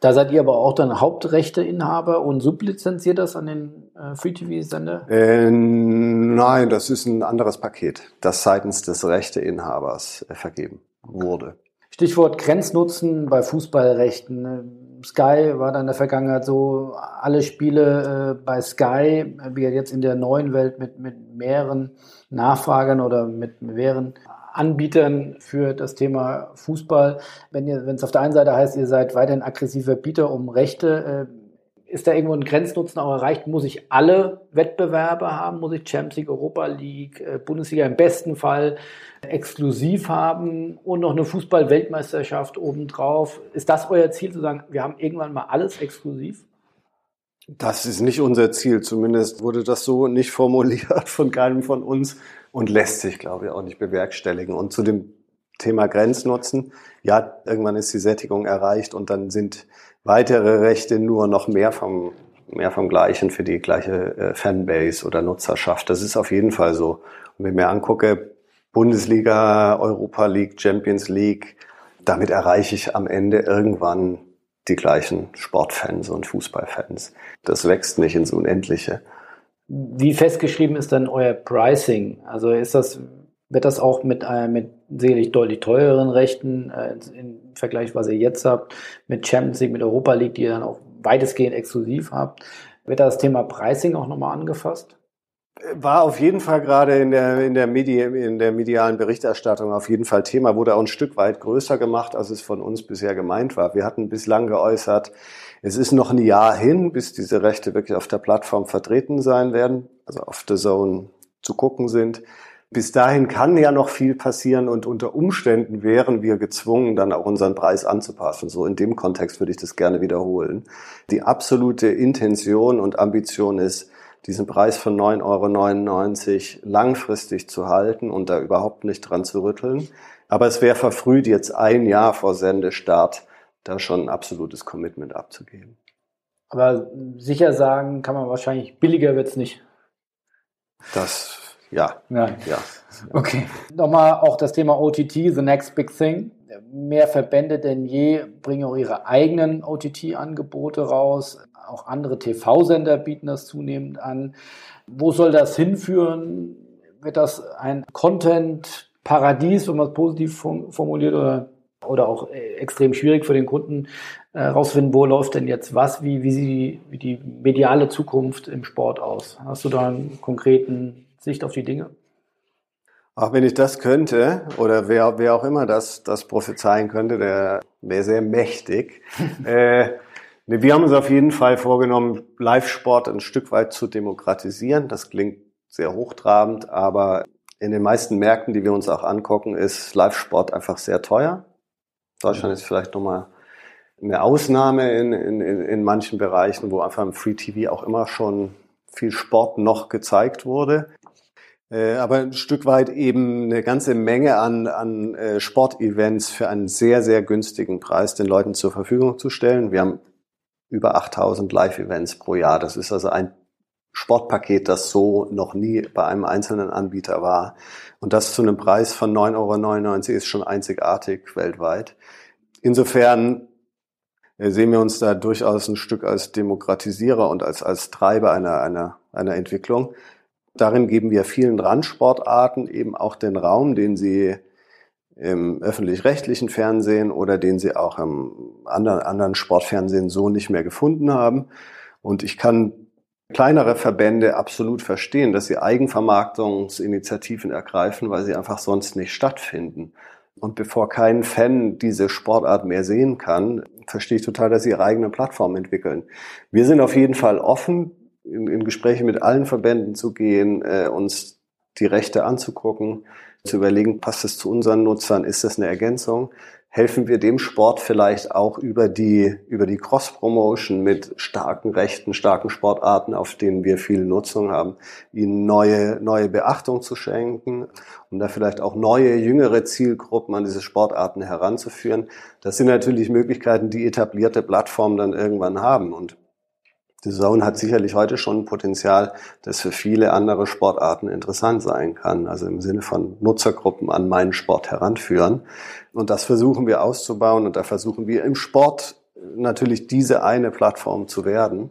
Da seid ihr aber auch dann Hauptrechteinhaber und sublizenziert das an den äh, Free-TV-Sender? Äh, nein, das ist ein anderes Paket, das seitens des Rechteinhabers äh, vergeben wurde. Stichwort Grenznutzen bei Fußballrechten. Sky war dann in der Vergangenheit so, alle Spiele äh, bei Sky, wie jetzt in der neuen Welt mit, mit mehreren Nachfragern oder mit mehreren Anbietern für das Thema Fußball. Wenn es auf der einen Seite heißt, ihr seid weiterhin aggressiver Bieter um Rechte, äh, ist da irgendwo ein Grenznutzen auch erreicht? Muss ich alle Wettbewerbe haben? Muss ich Champions League, Europa League, äh, Bundesliga im besten Fall exklusiv haben und noch eine Fußball-Weltmeisterschaft obendrauf? Ist das euer Ziel, zu sagen, wir haben irgendwann mal alles exklusiv? Das ist nicht unser Ziel. Zumindest wurde das so nicht formuliert von keinem von uns und lässt sich, glaube ich, auch nicht bewerkstelligen. Und zu dem Thema Grenznutzen, ja, irgendwann ist die Sättigung erreicht und dann sind weitere Rechte nur noch mehr vom, mehr vom Gleichen für die gleiche äh, Fanbase oder Nutzerschaft. Das ist auf jeden Fall so. Und wenn ich mir angucke, Bundesliga, Europa League, Champions League, damit erreiche ich am Ende irgendwann die gleichen Sportfans und Fußballfans. Das wächst nicht ins Unendliche. Wie festgeschrieben ist dann euer Pricing? Also ist das, wird das auch mit, äh, mit sicherlich deutlich teureren Rechten äh, im Vergleich, was ihr jetzt habt, mit Champions League, mit Europa League, die ihr dann auch weitestgehend exklusiv habt, wird das Thema Pricing auch nochmal angefasst? War auf jeden Fall gerade in der, in, der Medi in der medialen Berichterstattung auf jeden Fall Thema, wurde auch ein Stück weit größer gemacht, als es von uns bisher gemeint war. Wir hatten bislang geäußert, es ist noch ein Jahr hin, bis diese Rechte wirklich auf der Plattform vertreten sein werden, also auf The Zone zu gucken sind. Bis dahin kann ja noch viel passieren und unter Umständen wären wir gezwungen, dann auch unseren Preis anzupassen. So in dem Kontext würde ich das gerne wiederholen. Die absolute Intention und Ambition ist, diesen Preis von 9,99 Euro langfristig zu halten und da überhaupt nicht dran zu rütteln. Aber es wäre verfrüht, jetzt ein Jahr vor Sendestart da schon ein absolutes Commitment abzugeben. Aber sicher sagen kann man wahrscheinlich, billiger wird es nicht. Das, ja. Nein. Ja. Okay. Nochmal auch das Thema OTT, the next big thing. Mehr Verbände denn je bringen auch ihre eigenen OTT-Angebote raus. Auch andere TV-Sender bieten das zunehmend an. Wo soll das hinführen? Wird das ein Content-Paradies, wenn man es positiv formuliert, oder oder auch äh, extrem schwierig für den Kunden herausfinden, äh, wo läuft denn jetzt was, wie, wie, sie, wie die mediale Zukunft im Sport aus. Hast du da einen konkreten Sicht auf die Dinge? Auch wenn ich das könnte, oder wer, wer auch immer das, das prophezeien könnte, der wäre sehr mächtig. äh, ne, wir haben uns auf jeden Fall vorgenommen, Live-Sport ein Stück weit zu demokratisieren. Das klingt sehr hochtrabend, aber in den meisten Märkten, die wir uns auch angucken, ist Live-Sport einfach sehr teuer. Deutschland ist vielleicht nochmal eine Ausnahme in, in, in manchen Bereichen, wo einfach im Free TV auch immer schon viel Sport noch gezeigt wurde. Äh, aber ein Stück weit eben eine ganze Menge an, an äh, Sportevents für einen sehr, sehr günstigen Preis den Leuten zur Verfügung zu stellen. Wir haben über 8000 Live-Events pro Jahr. Das ist also ein Sportpaket, das so noch nie bei einem einzelnen Anbieter war. Und das zu einem Preis von 9,99 Euro ist schon einzigartig weltweit. Insofern äh, sehen wir uns da durchaus ein Stück als Demokratisierer und als, als Treiber einer, einer, einer Entwicklung. Darin geben wir vielen Randsportarten eben auch den Raum, den sie im öffentlich-rechtlichen Fernsehen oder den sie auch im anderen, anderen Sportfernsehen so nicht mehr gefunden haben. Und ich kann kleinere Verbände absolut verstehen, dass sie Eigenvermarktungsinitiativen ergreifen, weil sie einfach sonst nicht stattfinden. Und bevor kein Fan diese Sportart mehr sehen kann, verstehe ich total, dass sie ihre eigene Plattform entwickeln. Wir sind auf jeden Fall offen, in, in Gespräche mit allen Verbänden zu gehen, äh, uns die Rechte anzugucken, zu überlegen, passt es zu unseren Nutzern, ist das eine Ergänzung? helfen wir dem Sport vielleicht auch über die, über die Cross-Promotion mit starken Rechten, starken Sportarten, auf denen wir viel Nutzung haben, ihnen neue, neue Beachtung zu schenken, um da vielleicht auch neue, jüngere Zielgruppen an diese Sportarten heranzuführen. Das sind natürlich Möglichkeiten, die etablierte Plattformen dann irgendwann haben und die Zone hat sicherlich heute schon ein Potenzial, das für viele andere Sportarten interessant sein kann. Also im Sinne von Nutzergruppen an meinen Sport heranführen. Und das versuchen wir auszubauen. Und da versuchen wir im Sport natürlich diese eine Plattform zu werden.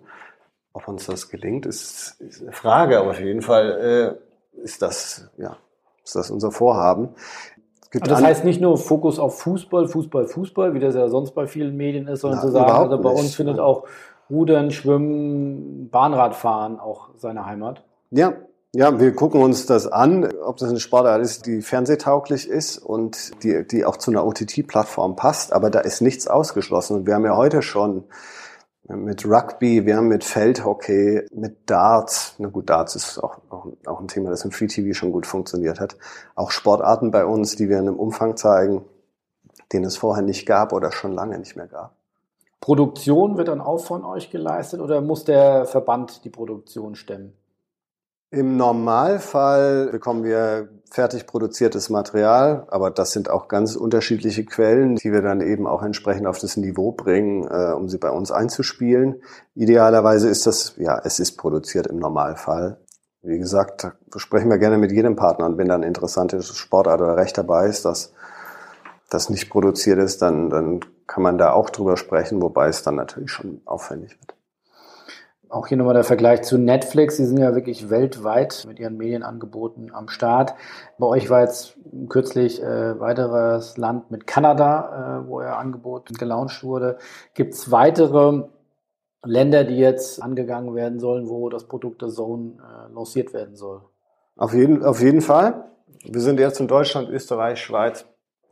Ob uns das gelingt, ist, ist eine Frage. Aber auf jeden Fall äh, ist das, ja, ist das unser Vorhaben. Also das heißt nicht nur Fokus auf Fußball, Fußball, Fußball, wie das ja sonst bei vielen Medien ist, sondern Na, zu sagen, also bei uns findet auch Rudern, Schwimmen, Bahnradfahren auch seine Heimat? Ja, ja, wir gucken uns das an, ob das eine Sportart ist, die fernsehtauglich ist und die, die auch zu einer OTT-Plattform passt. Aber da ist nichts ausgeschlossen. Und wir haben ja heute schon mit Rugby, wir haben mit Feldhockey, mit Darts, na gut, Darts ist auch, auch, auch ein Thema, das im Free TV schon gut funktioniert hat. Auch Sportarten bei uns, die wir in einem Umfang zeigen, den es vorher nicht gab oder schon lange nicht mehr gab. Produktion wird dann auch von euch geleistet oder muss der Verband die Produktion stemmen? Im Normalfall bekommen wir fertig produziertes Material, aber das sind auch ganz unterschiedliche Quellen, die wir dann eben auch entsprechend auf das Niveau bringen, äh, um sie bei uns einzuspielen. Idealerweise ist das, ja, es ist produziert im Normalfall. Wie gesagt, sprechen wir gerne mit jedem Partner und wenn dann interessantes Sportart oder Recht dabei ist, dass das nicht produziert ist, dann, dann kann man da auch drüber sprechen, wobei es dann natürlich schon aufwendig wird. Auch hier nochmal der Vergleich zu Netflix. Sie sind ja wirklich weltweit mit ihren Medienangeboten am Start. Bei euch war jetzt kürzlich äh, weiteres Land mit Kanada, äh, wo ihr Angebot gelauncht wurde. Gibt es weitere Länder, die jetzt angegangen werden sollen, wo das Produkt der Zone äh, lanciert werden soll? Auf jeden, auf jeden Fall. Wir sind jetzt in Deutschland, Österreich, Schweiz,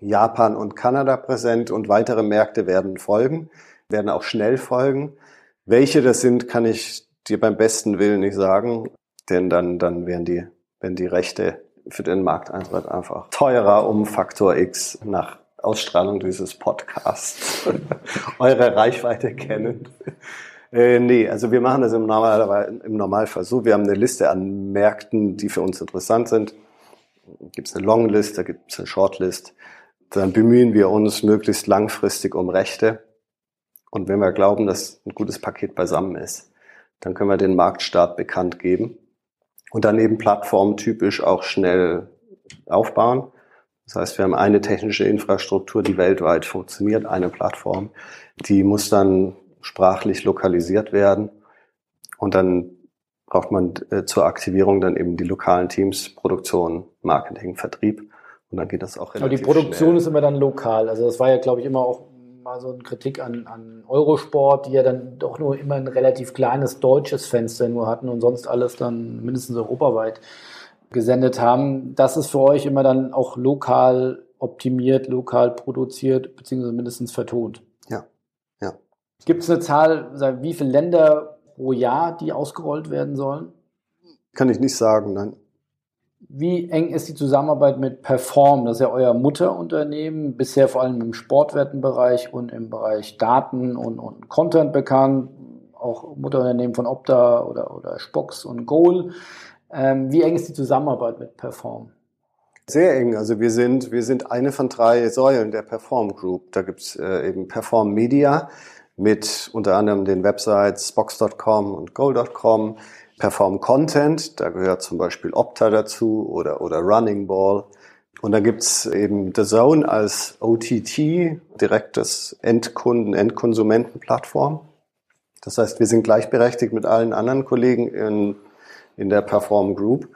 Japan und Kanada präsent und weitere Märkte werden folgen, werden auch schnell folgen. Welche das sind, kann ich dir beim besten Willen nicht sagen, denn dann, dann werden die, werden die Rechte für den Markteintritt einfach teurer um Faktor X nach Ausstrahlung dieses Podcasts. Eure Reichweite kennen. Äh, nee, also wir machen das im, Normal, im Normalfall so. Wir haben eine Liste an Märkten, die für uns interessant sind. Gibt es eine Longlist, da gibt es eine Shortlist dann bemühen wir uns möglichst langfristig um Rechte. Und wenn wir glauben, dass ein gutes Paket beisammen ist, dann können wir den Marktstart bekannt geben und dann eben plattformtypisch auch schnell aufbauen. Das heißt, wir haben eine technische Infrastruktur, die weltweit funktioniert, eine Plattform, die muss dann sprachlich lokalisiert werden und dann braucht man äh, zur Aktivierung dann eben die lokalen Teams, Produktion, Marketing, Vertrieb. Und dann geht das auch relativ Aber die Produktion schnell. ist immer dann lokal. Also das war ja, glaube ich, immer auch mal so eine Kritik an, an Eurosport, die ja dann doch nur immer ein relativ kleines deutsches Fenster nur hatten und sonst alles dann mindestens europaweit gesendet haben. Das ist für euch immer dann auch lokal optimiert, lokal produziert, beziehungsweise mindestens vertont. Ja, ja. Gibt es eine Zahl, wie viele Länder pro Jahr, die ausgerollt werden sollen? Kann ich nicht sagen, nein. Wie eng ist die Zusammenarbeit mit Perform? Das ist ja euer Mutterunternehmen, bisher vor allem im Sportwertenbereich und im Bereich Daten und, und Content bekannt, auch Mutterunternehmen von Opta oder, oder Spox und Goal. Ähm, wie eng ist die Zusammenarbeit mit Perform? Sehr eng. Also wir sind, wir sind eine von drei Säulen der Perform Group. Da gibt's äh, eben Perform Media mit unter anderem den Websites Spox.com und Goal.com. Perform Content, da gehört zum Beispiel Opta dazu oder, oder Running Ball. Und dann gibt's eben The Zone als OTT, direktes Endkunden, Endkonsumentenplattform. Das heißt, wir sind gleichberechtigt mit allen anderen Kollegen in, in der Perform Group,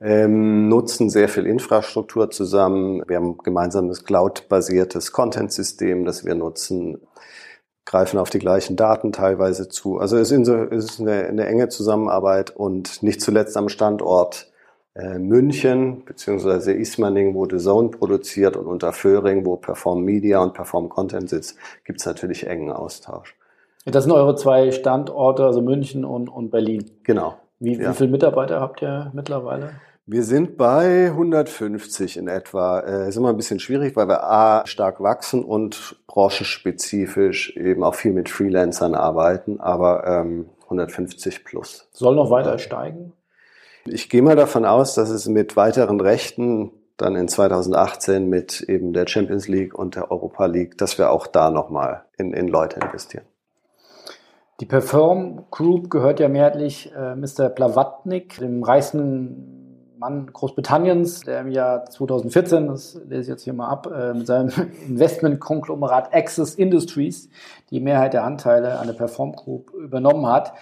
ähm, nutzen sehr viel Infrastruktur zusammen. Wir haben gemeinsames Cloud-basiertes Content-System, das wir nutzen greifen auf die gleichen Daten teilweise zu. Also es ist eine, eine enge Zusammenarbeit und nicht zuletzt am Standort äh, München beziehungsweise Ismaning, wo The Zone produziert und unter Föhring, wo Perform Media und Perform Content sitzt, gibt es natürlich engen Austausch. Das sind eure zwei Standorte, also München und, und Berlin. Genau. Wie, ja. wie viele Mitarbeiter habt ihr mittlerweile? Wir sind bei 150 in etwa. Äh, ist immer ein bisschen schwierig, weil wir A stark wachsen und branchenspezifisch eben auch viel mit Freelancern arbeiten, aber ähm, 150 plus. Soll noch weiter steigen? Ich gehe mal davon aus, dass es mit weiteren Rechten dann in 2018 mit eben der Champions League und der Europa League, dass wir auch da nochmal in, in Leute investieren. Die Perform Group gehört ja mehrheitlich äh, Mr. Plavatnik, dem reichsten Mann Großbritanniens, der im Jahr 2014, das lese ich jetzt hier mal ab, äh, mit seinem Investmentkonglomerat Access Industries die Mehrheit der Anteile an der Perform Group übernommen hat.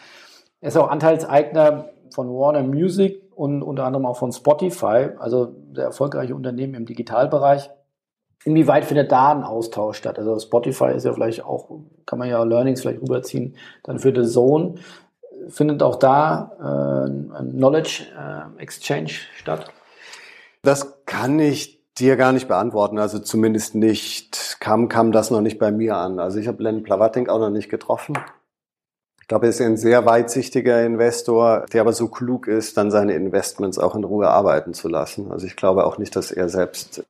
Er ist auch Anteilseigner von Warner Music und unter anderem auch von Spotify, also sehr erfolgreiche Unternehmen im Digitalbereich. Inwieweit findet da ein Austausch statt? Also Spotify ist ja vielleicht auch, kann man ja Learnings vielleicht rüberziehen, dann für The Zone findet auch da äh, Knowledge äh, Exchange statt? Das kann ich dir gar nicht beantworten. Also zumindest nicht, kam, kam das noch nicht bei mir an. Also ich habe Len Plavating auch noch nicht getroffen. Ich glaube, er ist ein sehr weitsichtiger Investor, der aber so klug ist, dann seine Investments auch in Ruhe arbeiten zu lassen. Also ich glaube auch nicht, dass er selbst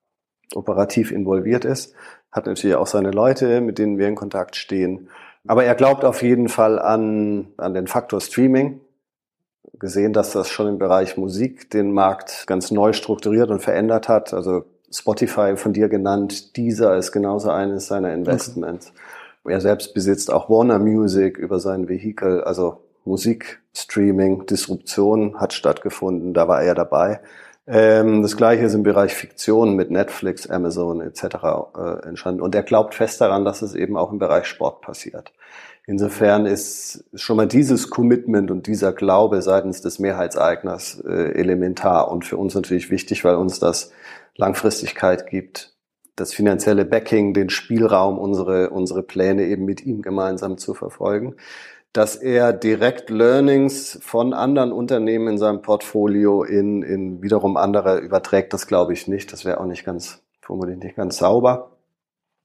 operativ involviert ist. Hat natürlich auch seine Leute, mit denen wir in Kontakt stehen. Aber er glaubt auf jeden Fall an, an den Faktor Streaming. Gesehen, dass das schon im Bereich Musik den Markt ganz neu strukturiert und verändert hat. Also Spotify von dir genannt, dieser ist genauso eines seiner Investments. Okay. Er selbst besitzt auch Warner Music über sein Vehikel, also Musikstreaming, Disruption hat stattgefunden, da war er dabei. Ähm, das gleiche ist im Bereich Fiktion mit Netflix, Amazon etc. Äh, entstanden. Und er glaubt fest daran, dass es eben auch im Bereich Sport passiert. Insofern ist schon mal dieses Commitment und dieser Glaube seitens des Mehrheitseigners äh, elementar und für uns natürlich wichtig, weil uns das Langfristigkeit gibt, das finanzielle Backing, den Spielraum, unsere, unsere Pläne eben mit ihm gemeinsam zu verfolgen dass er direkt Learnings von anderen Unternehmen in seinem Portfolio in, in wiederum andere überträgt, das glaube ich nicht. Das wäre auch nicht ganz, vermutlich nicht ganz sauber.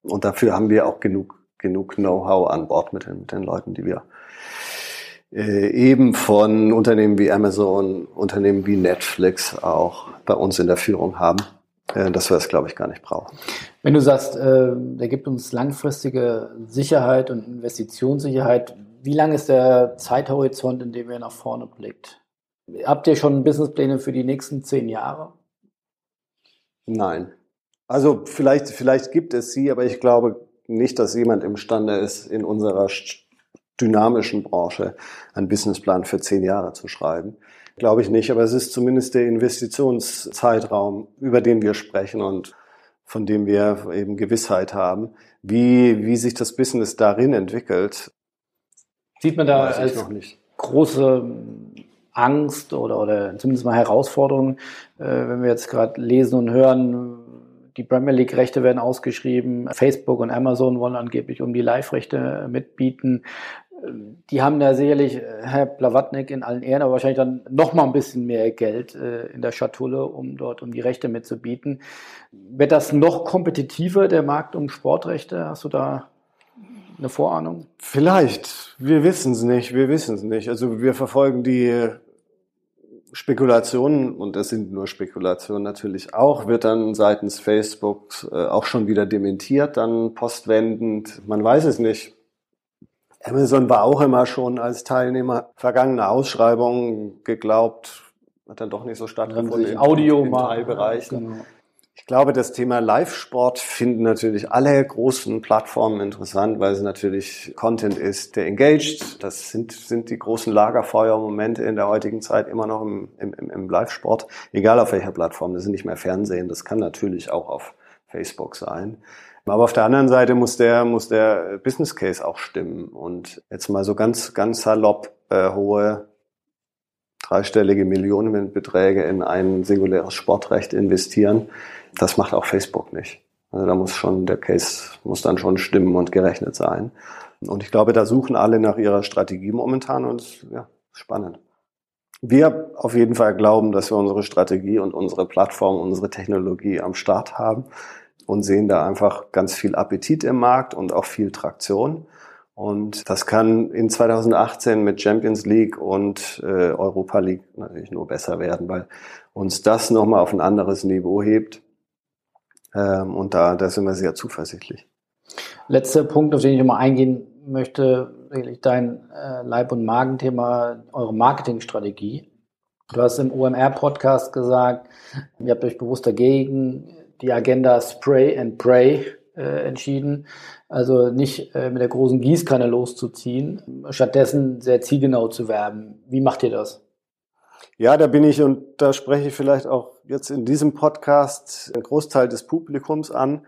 Und dafür haben wir auch genug, genug Know-how an Bord mit den, mit den Leuten, die wir äh, eben von Unternehmen wie Amazon, Unternehmen wie Netflix auch bei uns in der Führung haben, äh, dass wir es, glaube ich, gar nicht brauchen. Wenn du sagst, äh, der gibt uns langfristige Sicherheit und Investitionssicherheit, wie lang ist der Zeithorizont, in dem ihr nach vorne blickt? Habt ihr schon Businesspläne für die nächsten zehn Jahre? Nein. Also vielleicht, vielleicht gibt es sie, aber ich glaube nicht, dass jemand imstande ist, in unserer dynamischen Branche einen Businessplan für zehn Jahre zu schreiben. Glaube ich nicht, aber es ist zumindest der Investitionszeitraum, über den wir sprechen und von dem wir eben Gewissheit haben. Wie, wie sich das Business darin entwickelt, Sieht man da als große Angst oder, oder zumindest mal Herausforderungen, äh, wenn wir jetzt gerade lesen und hören, die Premier League-Rechte werden ausgeschrieben, Facebook und Amazon wollen angeblich um die Live-Rechte mitbieten. Die haben da sicherlich, Herr Blawatnik in allen Ehren, aber wahrscheinlich dann noch mal ein bisschen mehr Geld äh, in der Schatulle, um dort um die Rechte mitzubieten. Wird das noch kompetitiver, der Markt um Sportrechte? Hast du da eine Vorahnung? Vielleicht. Wir wissen es nicht. Wir wissen es nicht. Also wir verfolgen die Spekulationen, und das sind nur Spekulationen natürlich auch, wird dann seitens Facebook äh, auch schon wieder dementiert, dann postwendend. Man weiß es nicht. Amazon war auch immer schon als Teilnehmer vergangener Ausschreibungen geglaubt, hat dann doch nicht so stattgefunden Audio in, in Teilbereichen. Genau. Ich glaube, das Thema Live-Sport finden natürlich alle großen Plattformen interessant, weil es natürlich Content ist, der engaged. Das sind, sind die großen Lagerfeuer-Momente in der heutigen Zeit immer noch im, im, im Live-Sport, egal auf welcher Plattform. Das sind nicht mehr Fernsehen, das kann natürlich auch auf Facebook sein. Aber auf der anderen Seite muss der, muss der Business Case auch stimmen. Und jetzt mal so ganz, ganz salopp äh, hohe dreistellige Millionenbeträge in ein singuläres Sportrecht investieren das macht auch Facebook nicht. Also da muss schon, der Case muss dann schon stimmen und gerechnet sein. Und ich glaube, da suchen alle nach ihrer Strategie momentan und ja, spannend. Wir auf jeden Fall glauben, dass wir unsere Strategie und unsere Plattform, unsere Technologie am Start haben und sehen da einfach ganz viel Appetit im Markt und auch viel Traktion. Und das kann in 2018 mit Champions League und äh, Europa League natürlich nur besser werden, weil uns das nochmal auf ein anderes Niveau hebt. Ähm, und da, da sind wir sehr zuversichtlich. Letzter Punkt, auf den ich nochmal eingehen möchte, wirklich dein äh, Leib- und Magenthema, eure Marketingstrategie. Du hast im OMR-Podcast gesagt, ihr habt euch bewusst dagegen die Agenda Spray and Pray äh, entschieden. Also nicht äh, mit der großen Gießkanne loszuziehen, stattdessen sehr zielgenau zu werben. Wie macht ihr das? Ja, da bin ich und da spreche ich vielleicht auch jetzt in diesem Podcast einen Großteil des Publikums an.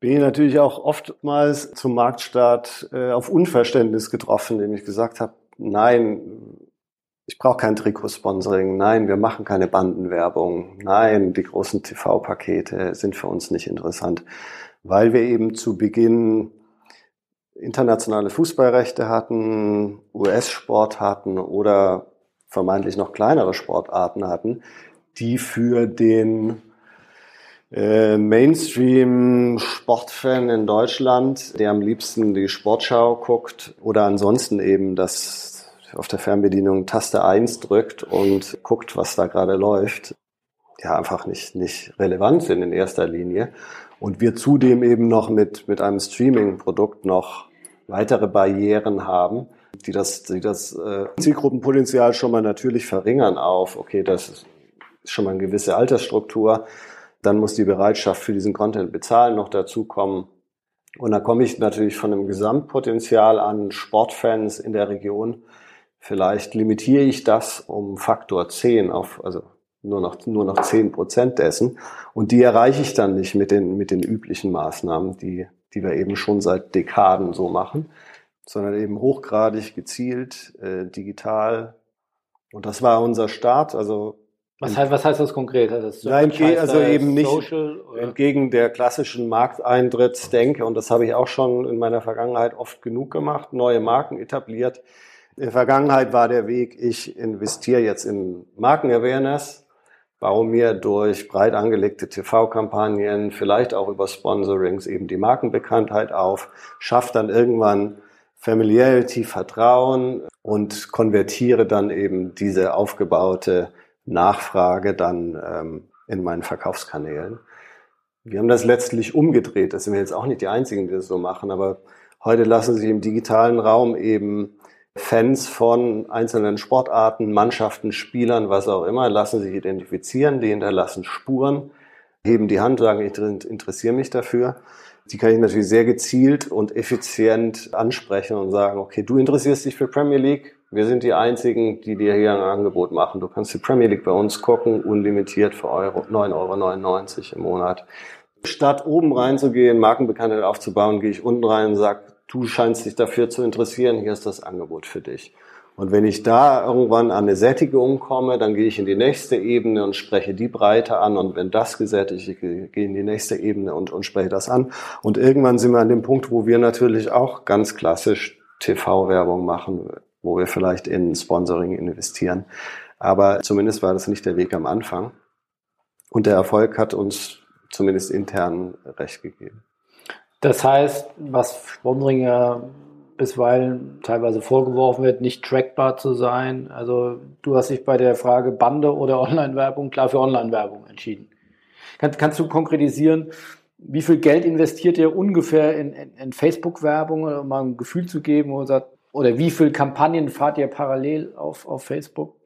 Bin ich natürlich auch oftmals zum Marktstart äh, auf Unverständnis getroffen, indem ich gesagt habe, nein, ich brauche kein Trikotsponsoring, nein, wir machen keine Bandenwerbung, nein, die großen TV-Pakete sind für uns nicht interessant weil wir eben zu Beginn internationale Fußballrechte hatten, US-Sport hatten oder vermeintlich noch kleinere Sportarten hatten, die für den äh, Mainstream-Sportfan in Deutschland, der am liebsten die Sportschau guckt oder ansonsten eben das auf der Fernbedienung Taste 1 drückt und guckt, was da gerade läuft, ja einfach nicht, nicht relevant sind in erster Linie. Und wir zudem eben noch mit, mit einem Streaming-Produkt noch weitere Barrieren haben, die das, die das äh, Zielgruppenpotenzial schon mal natürlich verringern auf, okay, das ist schon mal eine gewisse Altersstruktur, dann muss die Bereitschaft für diesen Content bezahlen noch dazukommen. Und da komme ich natürlich von einem Gesamtpotenzial an Sportfans in der Region. Vielleicht limitiere ich das um Faktor 10 auf, also nur noch, nur noch zehn Prozent dessen. Und die erreiche ich dann nicht mit den, mit den üblichen Maßnahmen, die, die wir eben schon seit Dekaden so machen, sondern eben hochgradig gezielt, äh, digital. Und das war unser Start. Also was heißt, was heißt das konkret? Das Nein, also eben nicht Social, entgegen der klassischen Markteintrittsdenke, und das habe ich auch schon in meiner Vergangenheit oft genug gemacht, neue Marken etabliert. In der Vergangenheit war der Weg, ich investiere jetzt in Markenawareness, baue mir durch breit angelegte TV-Kampagnen, vielleicht auch über Sponsorings eben die Markenbekanntheit auf, schaffe dann irgendwann Familiarity, Vertrauen und konvertiere dann eben diese aufgebaute Nachfrage dann ähm, in meinen Verkaufskanälen. Wir haben das letztlich umgedreht. Das sind wir jetzt auch nicht die Einzigen, die das so machen, aber heute lassen sich im digitalen Raum eben Fans von einzelnen Sportarten, Mannschaften, Spielern, was auch immer, lassen sich identifizieren, die hinterlassen Spuren, heben die Hand, sagen, ich interessiere mich dafür. Die kann ich natürlich sehr gezielt und effizient ansprechen und sagen, okay, du interessierst dich für Premier League, wir sind die Einzigen, die dir hier ein Angebot machen. Du kannst die Premier League bei uns gucken, unlimitiert für Euro, 9,99 Euro im Monat. Statt oben reinzugehen, Markenbekanntheit aufzubauen, gehe ich unten rein und sage, du scheinst dich dafür zu interessieren, hier ist das Angebot für dich. Und wenn ich da irgendwann an eine Sättigung komme, dann gehe ich in die nächste Ebene und spreche die Breite an. Und wenn das gesättigt ist, gehe ich in die nächste Ebene und, und spreche das an. Und irgendwann sind wir an dem Punkt, wo wir natürlich auch ganz klassisch TV-Werbung machen, wo wir vielleicht in Sponsoring investieren. Aber zumindest war das nicht der Weg am Anfang. Und der Erfolg hat uns zumindest intern recht gegeben. Das heißt, was Sponsoring ja bisweilen teilweise vorgeworfen wird, nicht trackbar zu sein. Also du hast dich bei der Frage Bande oder Online-Werbung klar für Online-Werbung entschieden. Kann, kannst du konkretisieren, wie viel Geld investiert ihr ungefähr in, in, in Facebook-Werbung, um mal ein Gefühl zu geben, oder, oder wie viel Kampagnen fahrt ihr parallel auf, auf Facebook?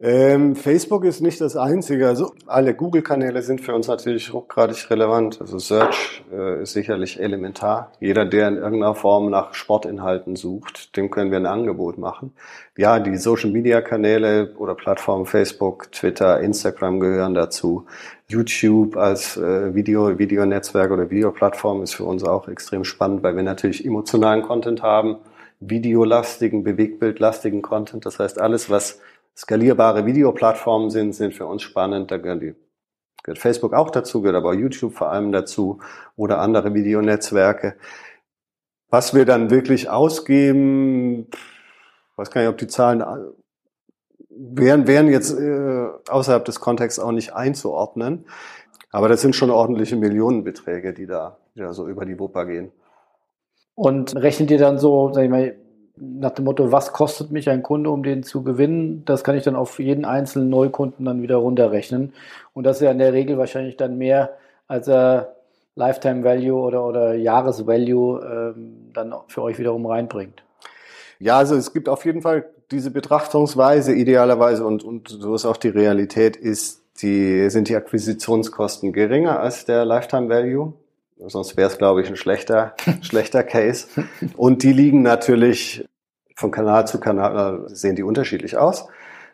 Ähm, Facebook ist nicht das einzige. Also alle Google-Kanäle sind für uns natürlich hochgradig relevant. Also Search äh, ist sicherlich elementar. Jeder, der in irgendeiner Form nach Sportinhalten sucht, dem können wir ein Angebot machen. Ja, die Social-Media-Kanäle oder Plattformen Facebook, Twitter, Instagram gehören dazu. YouTube als äh, Video, Videonetzwerk oder Videoplattform ist für uns auch extrem spannend, weil wir natürlich emotionalen Content haben, videolastigen, bewegbildlastigen Content. Das heißt, alles, was skalierbare Videoplattformen sind, sind für uns spannend. Da gehört, Facebook auch dazu, gehört aber YouTube vor allem dazu oder andere Videonetzwerke. Was wir dann wirklich ausgeben, weiß gar nicht, ob die Zahlen wären, wären jetzt äh, außerhalb des Kontexts auch nicht einzuordnen. Aber das sind schon ordentliche Millionenbeträge, die da, die da so über die Wupper gehen. und rechnet ihr dann so, sag ich mal, nach dem Motto, was kostet mich ein Kunde, um den zu gewinnen? Das kann ich dann auf jeden einzelnen Neukunden dann wieder runterrechnen. Und das ist ja in der Regel wahrscheinlich dann mehr, als er Lifetime Value oder, oder Jahresvalue ähm, dann für euch wiederum reinbringt. Ja, also es gibt auf jeden Fall diese Betrachtungsweise idealerweise und, und so ist auch die Realität ist, die, sind die Akquisitionskosten geringer als der Lifetime Value. Sonst wäre es, glaube ich, ein schlechter, schlechter Case. Und die liegen natürlich von Kanal zu Kanal, sehen die unterschiedlich aus.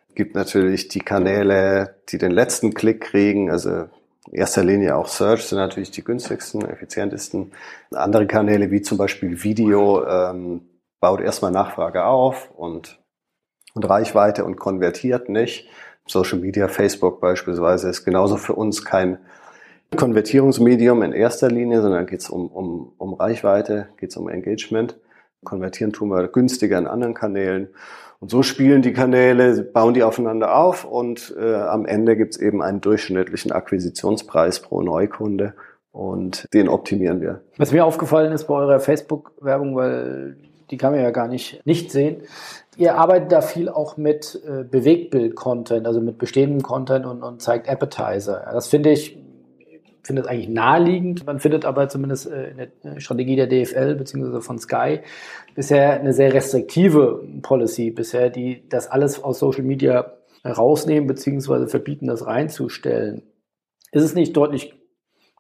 Es gibt natürlich die Kanäle, die den letzten Klick kriegen, also in erster Linie auch Search sind natürlich die günstigsten, effizientesten. Andere Kanäle wie zum Beispiel Video ähm, baut erstmal Nachfrage auf und, und Reichweite und konvertiert nicht. Social Media, Facebook beispielsweise ist genauso für uns kein Konvertierungsmedium in erster Linie, sondern geht es um, um, um Reichweite, geht es um Engagement. Konvertieren tun wir günstiger in anderen Kanälen. Und so spielen die Kanäle, bauen die aufeinander auf und äh, am Ende gibt es eben einen durchschnittlichen Akquisitionspreis pro Neukunde und den optimieren wir. Was mir aufgefallen ist bei eurer Facebook-Werbung, weil die kann man ja gar nicht, nicht sehen. Ihr arbeitet da viel auch mit äh, Bewegtbild-Content, also mit bestehendem Content und, und zeigt Appetizer. Das finde ich finde es eigentlich naheliegend. Man findet aber zumindest äh, in der Strategie der DFL bzw. von Sky bisher eine sehr restriktive Policy bisher, die das alles aus Social Media rausnehmen bzw. verbieten, das reinzustellen. Ist es nicht deutlich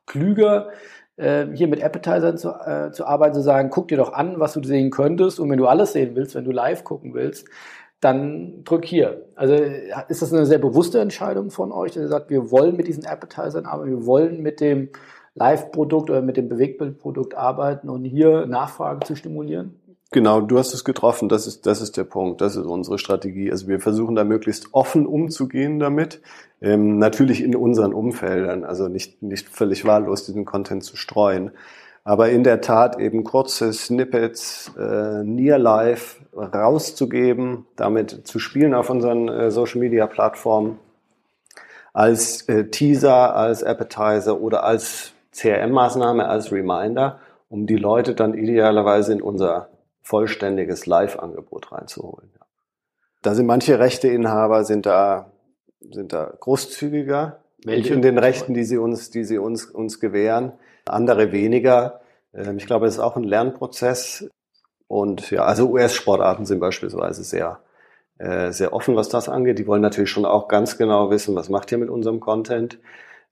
klüger, äh, hier mit Appetizern zu, äh, zu arbeiten, zu sagen, guck dir doch an, was du sehen könntest und wenn du alles sehen willst, wenn du live gucken willst, dann drück hier. Also ist das eine sehr bewusste Entscheidung von euch, dass ihr sagt, wir wollen mit diesen Appetizern arbeiten, wir wollen mit dem Live-Produkt oder mit dem Bewegtbildprodukt arbeiten und hier Nachfrage zu stimulieren? Genau, du hast es getroffen. Das ist, das ist der Punkt. Das ist unsere Strategie. Also wir versuchen da möglichst offen umzugehen damit. Ähm, natürlich in unseren Umfeldern. Also nicht, nicht völlig wahllos diesen Content zu streuen. Aber in der Tat eben kurze Snippets, äh, Near Life rauszugeben, damit zu spielen auf unseren äh, Social Media Plattformen als äh, Teaser, als Appetizer oder als CRM-Maßnahme, als Reminder, um die Leute dann idealerweise in unser vollständiges Live-Angebot reinzuholen. Da sind manche Rechteinhaber sind da, sind da großzügiger Welche? in den Rechten, die sie uns, die sie uns, uns gewähren andere weniger. Ähm, ich glaube, es ist auch ein Lernprozess. Und ja, also US-Sportarten sind beispielsweise sehr, äh, sehr offen, was das angeht. Die wollen natürlich schon auch ganz genau wissen, was macht ihr mit unserem Content.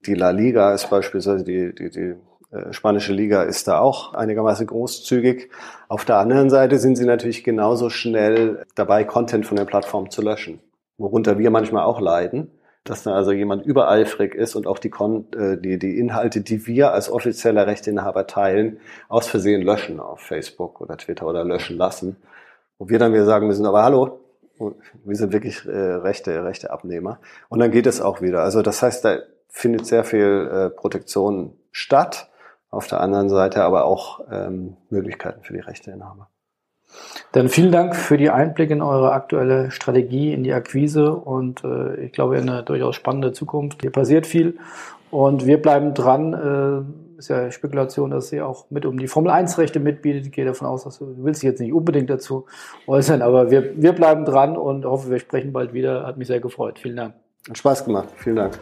Die La Liga ist beispielsweise die, die, die äh, spanische Liga ist da auch einigermaßen großzügig. Auf der anderen Seite sind sie natürlich genauso schnell dabei, Content von der Plattform zu löschen, worunter wir manchmal auch leiden dass da also jemand übereifrig ist und auch die, Kon äh, die, die Inhalte, die wir als offizieller Rechteinhaber teilen, aus Versehen löschen auf Facebook oder Twitter oder löschen lassen. Wo wir dann wieder sagen müssen, aber hallo, wir sind wirklich äh, rechte, rechte Abnehmer. Und dann geht es auch wieder. Also das heißt, da findet sehr viel äh, Protektion statt. Auf der anderen Seite aber auch ähm, Möglichkeiten für die Rechteinhaber. Dann vielen Dank für die Einblicke in eure aktuelle Strategie, in die Akquise und äh, ich glaube in eine durchaus spannende Zukunft. Hier passiert viel und wir bleiben dran. Äh, ist ja Spekulation, dass ihr auch mit um die Formel 1 Rechte mitbietet. Ich gehe davon aus, dass du, du willst dich jetzt nicht unbedingt dazu äußern, aber wir, wir bleiben dran und hoffe, wir sprechen bald wieder. Hat mich sehr gefreut. Vielen Dank. Hat Spaß gemacht. Vielen Dank.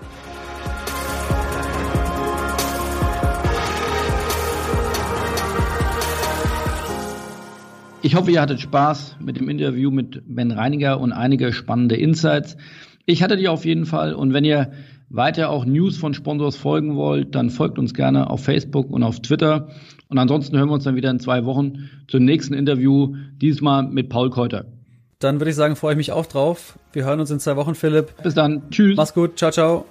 Ich hoffe, ihr hattet Spaß mit dem Interview mit Ben Reiniger und einige spannende Insights. Ich hatte die auf jeden Fall. Und wenn ihr weiter auch News von Sponsors folgen wollt, dann folgt uns gerne auf Facebook und auf Twitter. Und ansonsten hören wir uns dann wieder in zwei Wochen zum nächsten Interview, diesmal mit Paul Keuter. Dann würde ich sagen, freue ich mich auch drauf. Wir hören uns in zwei Wochen, Philipp. Bis dann. Tschüss. Mach's gut. Ciao, ciao.